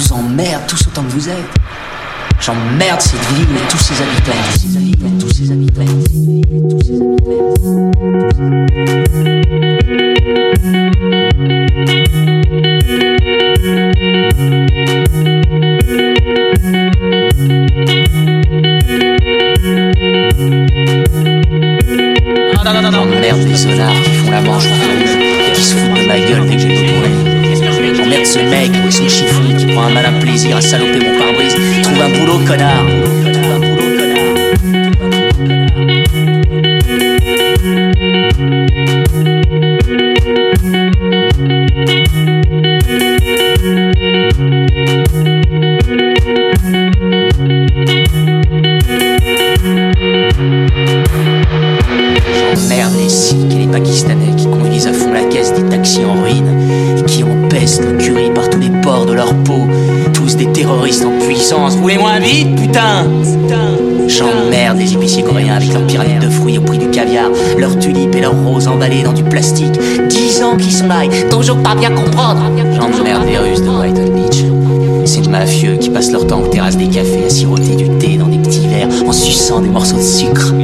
J'emmerde tous autant que vous êtes. J'emmerde cette ville et tous ses habitants. Tous ses habitants, tous ses habitants, tous ses J'emmerde les sonars qui font la manche. Rouge et qui se foutent de ma gueule dès que j'ai pas tourné. J'emmerde ce mec et son chiffon qui prend un malin plaisir à saloper mon pare-brise. Trouve un boulot, connard. Terroristes en puissance. Roulez moins vite, putain J'emmerde les épiciers coréens avec leurs pyramides de fruits au prix du caviar, leurs tulipes et leurs roses emballées dans du plastique. Dix ans qu'ils sont là et toujours pas bien comprendre. J'emmerde les Russes de Brighton Beach. Ces mafieux qui passent leur temps aux terrasses des cafés à siroter du thé dans des petits verres en suçant des morceaux de sucre.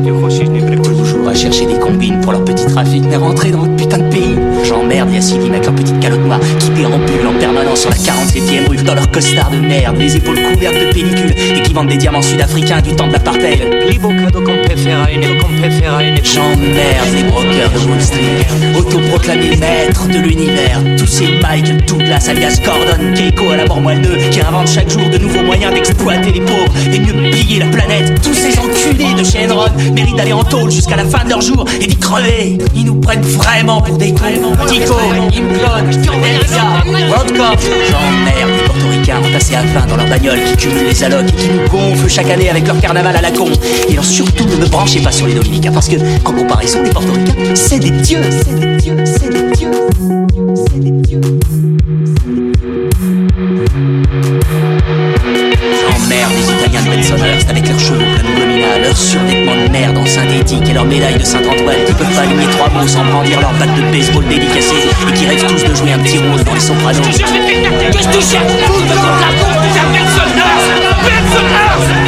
Toujours à chercher des combines pour leur petit trafic, mais rentrer dans notre putain de pays. J'emmerde les Assidim avec leur petite calotte noire qui dérambulent en permanence sur la 47ème rue dans leur costard de merde, les épaules couvertes de pellicules et qui vendent des diamants sud-africains du temps de l'apartheid. J'emmerde les brokers de Wall Street, autoproclamés maîtres de l'univers. Tous ces Michael Douglas, alias Gordon, Keiko à la mort moelle 2, qui inventent chaque jour de nouveaux moyens d'exploiter les pauvres et de mieux piller la planète. Tous ces enculés de chez Enron méritent d'aller en tôle jusqu'à la fin de leur jour et d'y crever. Ils nous prennent vraiment pour des cons. Kiko, Imclone, Elsa, WorldCop. J'emmerde les portoricains entassés à 20 dans leur bagnole qui cumulent les allocs et qui nous gonflent chaque année avec leur carnaval à la con. Et alors surtout ne me branchez pas sur les dominicains parce que, qu'en comparaison des portoricains, c'est des dieux, c'est des dieux, c'est des dieux, c'est des dieux. Médailles de Saint-Antoine. Qui peuvent pas aligner trois mots sans brandir leur batte de baseball dédicacée et qui rêvent tous de jouer un petit rôle dans les sopranos. Que monde la con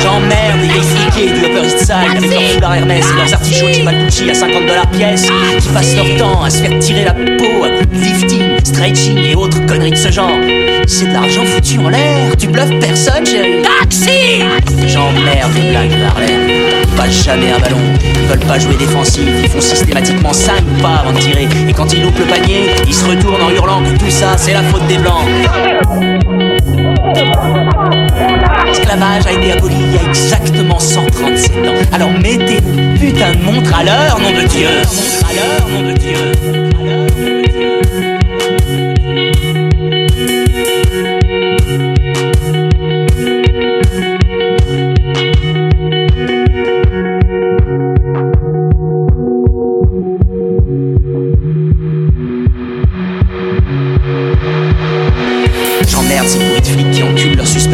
J'emmerde les expliqués du Upper East Side avec leurs foulards Hermès et leurs artichauts Chimalpucci à 50 dollars pièce qui passent leur temps à se faire tirer la peau. À coups de lifting, stretching et autres conneries de ce genre. C'est de l'argent foutu en l'air, tu bluffes personne chérie. Taxi J'emmerde les blagues de Harlem. Passent jamais un ballon, ils veulent pas jouer défensif, ils font systématiquement 5 pas avant de tirer. Et quand ils loupent le panier, ils se retournent en hurlant que tout ça c'est la faute des blancs. L'esclavage a été aboli il y a exactement 137 ans. Alors mettez putain de montre à l'heure, nom de Dieu. Montre. À l'heure, nom de Dieu.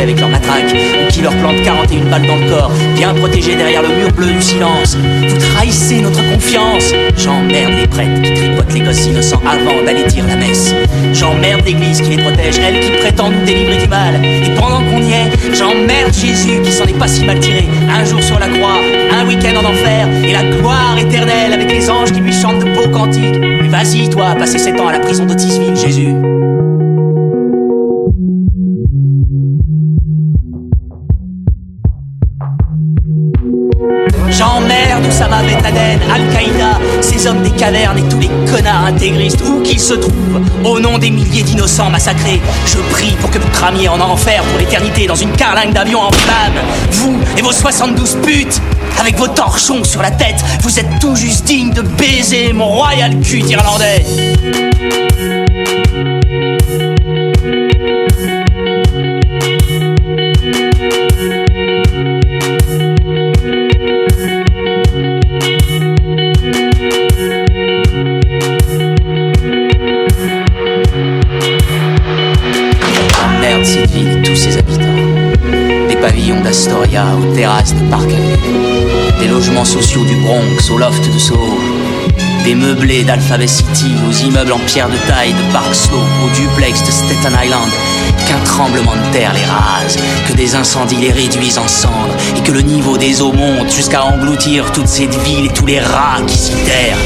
Avec leurs matraques ou qui leur plantent 41 balles dans le corps, bien protégés derrière le mur bleu du silence. Vous trahissez notre confiance. J'emmerde les prêtres qui tripotent les gosses innocents avant d'aller dire la messe. J'emmerde l'église qui les protège, elle qui prétend nous délivrer du mal. Et pendant qu'on y est, j'emmerde Jésus qui s'en est pas si mal tiré. Un jour sur la croix, un week-end en enfer, et la gloire éternelle avec les anges qui lui chantent de beaux cantiques. Mais vas-y, toi, passer 7 ans à la prison d'Otisville, Jésus. Al-Qaïda, ces hommes des cavernes et tous les connards intégristes, où qu'ils se trouvent, au nom des milliers d'innocents massacrés. Je prie pour que vous cramiez en enfer pour l'éternité dans une carlingue d'avion en flammes. Vous et vos 72 putes, avec vos torchons sur la tête, vous êtes tout juste dignes de baiser mon royal cul irlandais. Cette ville et tous ses habitants. Des pavillons d'Astoria aux terrasses de Park Avenue. Des logements sociaux du Bronx au loft de Soho. Des meublés d'Alphabet City aux immeubles en pierre de taille de Park Slope au duplex de Staten Island. qu'un tremblement de terre les rase, que des incendies les réduisent en cendres, et que le niveau des eaux monte jusqu'à engloutir toute cette ville et tous les rats qui s'y terrent.